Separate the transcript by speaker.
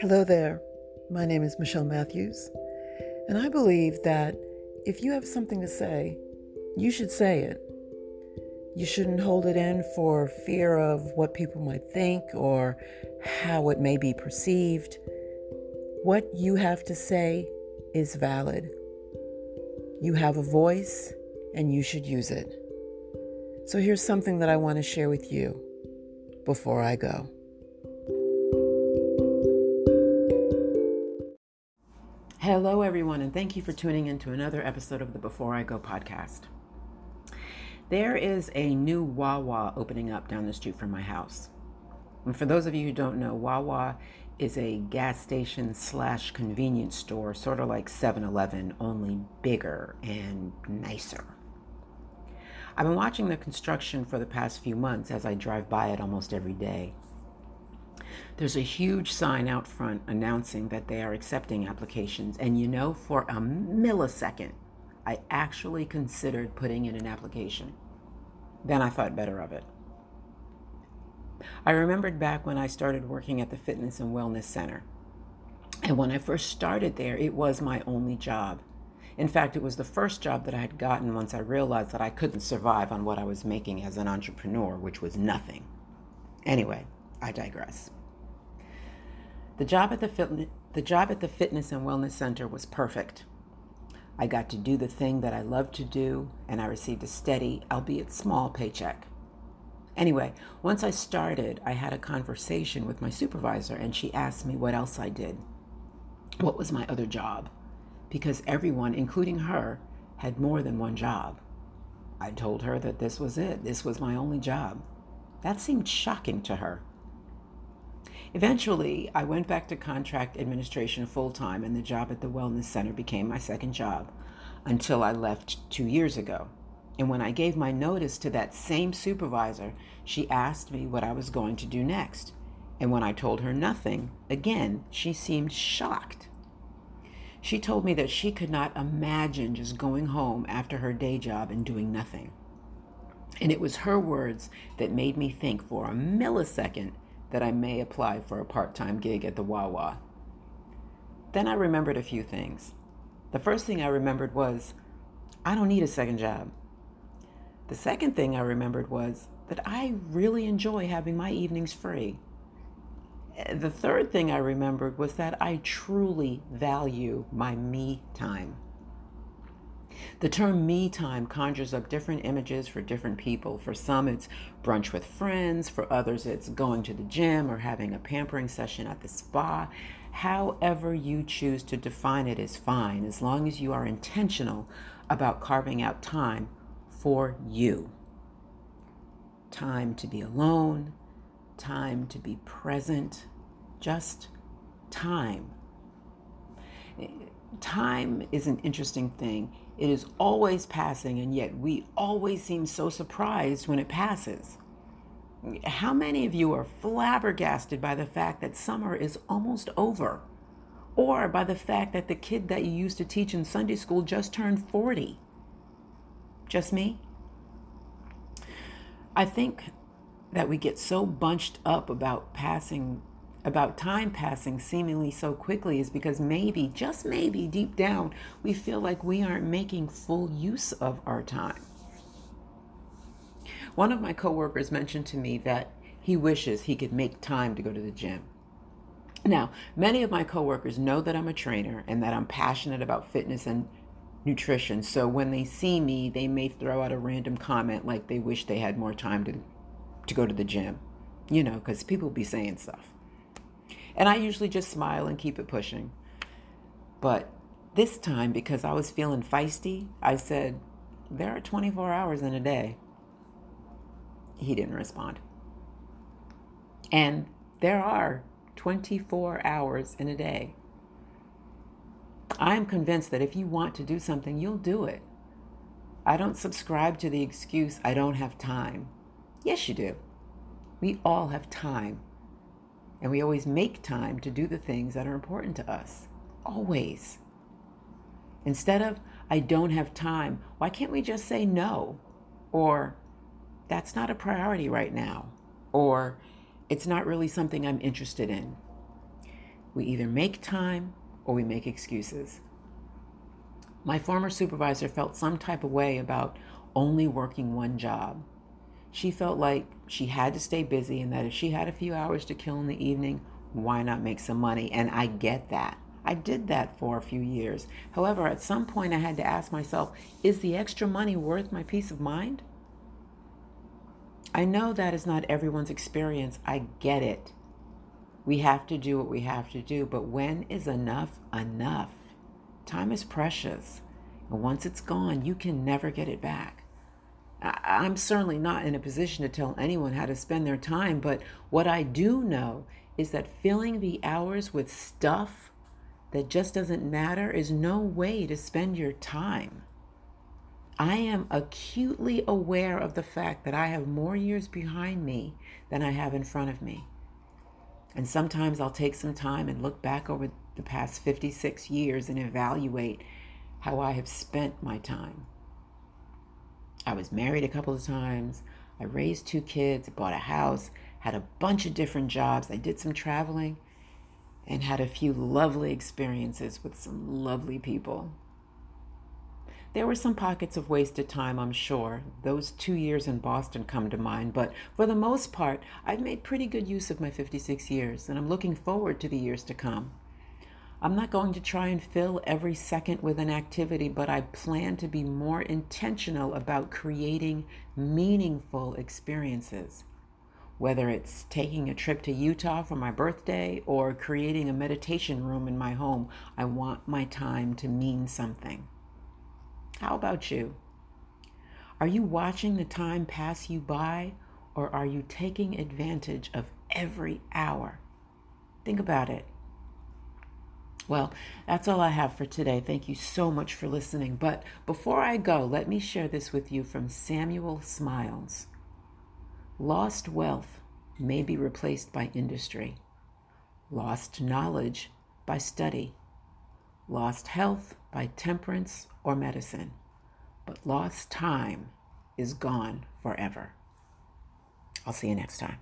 Speaker 1: Hello there. My name is Michelle Matthews, and I believe that if you have something to say, you should say it. You shouldn't hold it in for fear of what people might think or how it may be perceived. What you have to say is valid. You have a voice and you should use it. So here's something that I want to share with you before I go. Hello, everyone, and thank you for tuning in to another episode of the Before I Go podcast. There is a new Wawa opening up down the street from my house. And for those of you who don't know, Wawa is a gas station slash convenience store, sort of like 7 Eleven, only bigger and nicer. I've been watching the construction for the past few months as I drive by it almost every day. There's a huge sign out front announcing that they are accepting applications. And you know, for a millisecond, I actually considered putting in an application. Then I thought better of it. I remembered back when I started working at the Fitness and Wellness Center. And when I first started there, it was my only job. In fact, it was the first job that I had gotten once I realized that I couldn't survive on what I was making as an entrepreneur, which was nothing. Anyway, I digress. The job at the, fit, the job at the Fitness and Wellness Center was perfect. I got to do the thing that I love to do, and I received a steady, albeit small, paycheck. Anyway, once I started, I had a conversation with my supervisor, and she asked me what else I did. What was my other job? Because everyone, including her, had more than one job. I told her that this was it, this was my only job. That seemed shocking to her. Eventually, I went back to contract administration full time, and the job at the Wellness Center became my second job until I left two years ago. And when I gave my notice to that same supervisor, she asked me what I was going to do next. And when I told her nothing, again, she seemed shocked. She told me that she could not imagine just going home after her day job and doing nothing. And it was her words that made me think for a millisecond that I may apply for a part time gig at the Wawa. Then I remembered a few things. The first thing I remembered was I don't need a second job. The second thing I remembered was that I really enjoy having my evenings free. The third thing I remembered was that I truly value my me time. The term me time conjures up different images for different people. For some, it's brunch with friends. For others, it's going to the gym or having a pampering session at the spa. However, you choose to define it is fine, as long as you are intentional about carving out time for you. Time to be alone, time to be present, just time. Time is an interesting thing. It is always passing, and yet we always seem so surprised when it passes. How many of you are flabbergasted by the fact that summer is almost over? Or by the fact that the kid that you used to teach in Sunday school just turned 40? Just me? I think that we get so bunched up about passing, about time passing seemingly so quickly is because maybe, just maybe, deep down, we feel like we aren't making full use of our time. One of my coworkers mentioned to me that he wishes he could make time to go to the gym. Now, many of my coworkers know that I'm a trainer and that I'm passionate about fitness and nutrition. So when they see me, they may throw out a random comment like they wish they had more time to to go to the gym. You know, cuz people be saying stuff. And I usually just smile and keep it pushing. But this time because I was feeling feisty, I said, "There are 24 hours in a day." He didn't respond. And there are 24 hours in a day. I am convinced that if you want to do something, you'll do it. I don't subscribe to the excuse, I don't have time. Yes, you do. We all have time. And we always make time to do the things that are important to us. Always. Instead of, I don't have time, why can't we just say no? Or, that's not a priority right now. Or, it's not really something I'm interested in. We either make time or we make excuses. My former supervisor felt some type of way about only working one job. She felt like she had to stay busy and that if she had a few hours to kill in the evening, why not make some money? And I get that. I did that for a few years. However, at some point, I had to ask myself is the extra money worth my peace of mind? I know that is not everyone's experience. I get it. We have to do what we have to do, but when is enough enough? Time is precious. And once it's gone, you can never get it back. I'm certainly not in a position to tell anyone how to spend their time, but what I do know is that filling the hours with stuff that just doesn't matter is no way to spend your time. I am acutely aware of the fact that I have more years behind me than I have in front of me. And sometimes I'll take some time and look back over the past 56 years and evaluate how I have spent my time. I was married a couple of times. I raised two kids, bought a house, had a bunch of different jobs. I did some traveling and had a few lovely experiences with some lovely people. There were some pockets of wasted time, I'm sure. Those two years in Boston come to mind, but for the most part, I've made pretty good use of my 56 years, and I'm looking forward to the years to come. I'm not going to try and fill every second with an activity, but I plan to be more intentional about creating meaningful experiences. Whether it's taking a trip to Utah for my birthday or creating a meditation room in my home, I want my time to mean something. How about you? Are you watching the time pass you by or are you taking advantage of every hour? Think about it. Well, that's all I have for today. Thank you so much for listening. But before I go, let me share this with you from Samuel Smiles. Lost wealth may be replaced by industry, lost knowledge by study, lost health by temperance or medicine, but lost time is gone forever. I'll see you next time.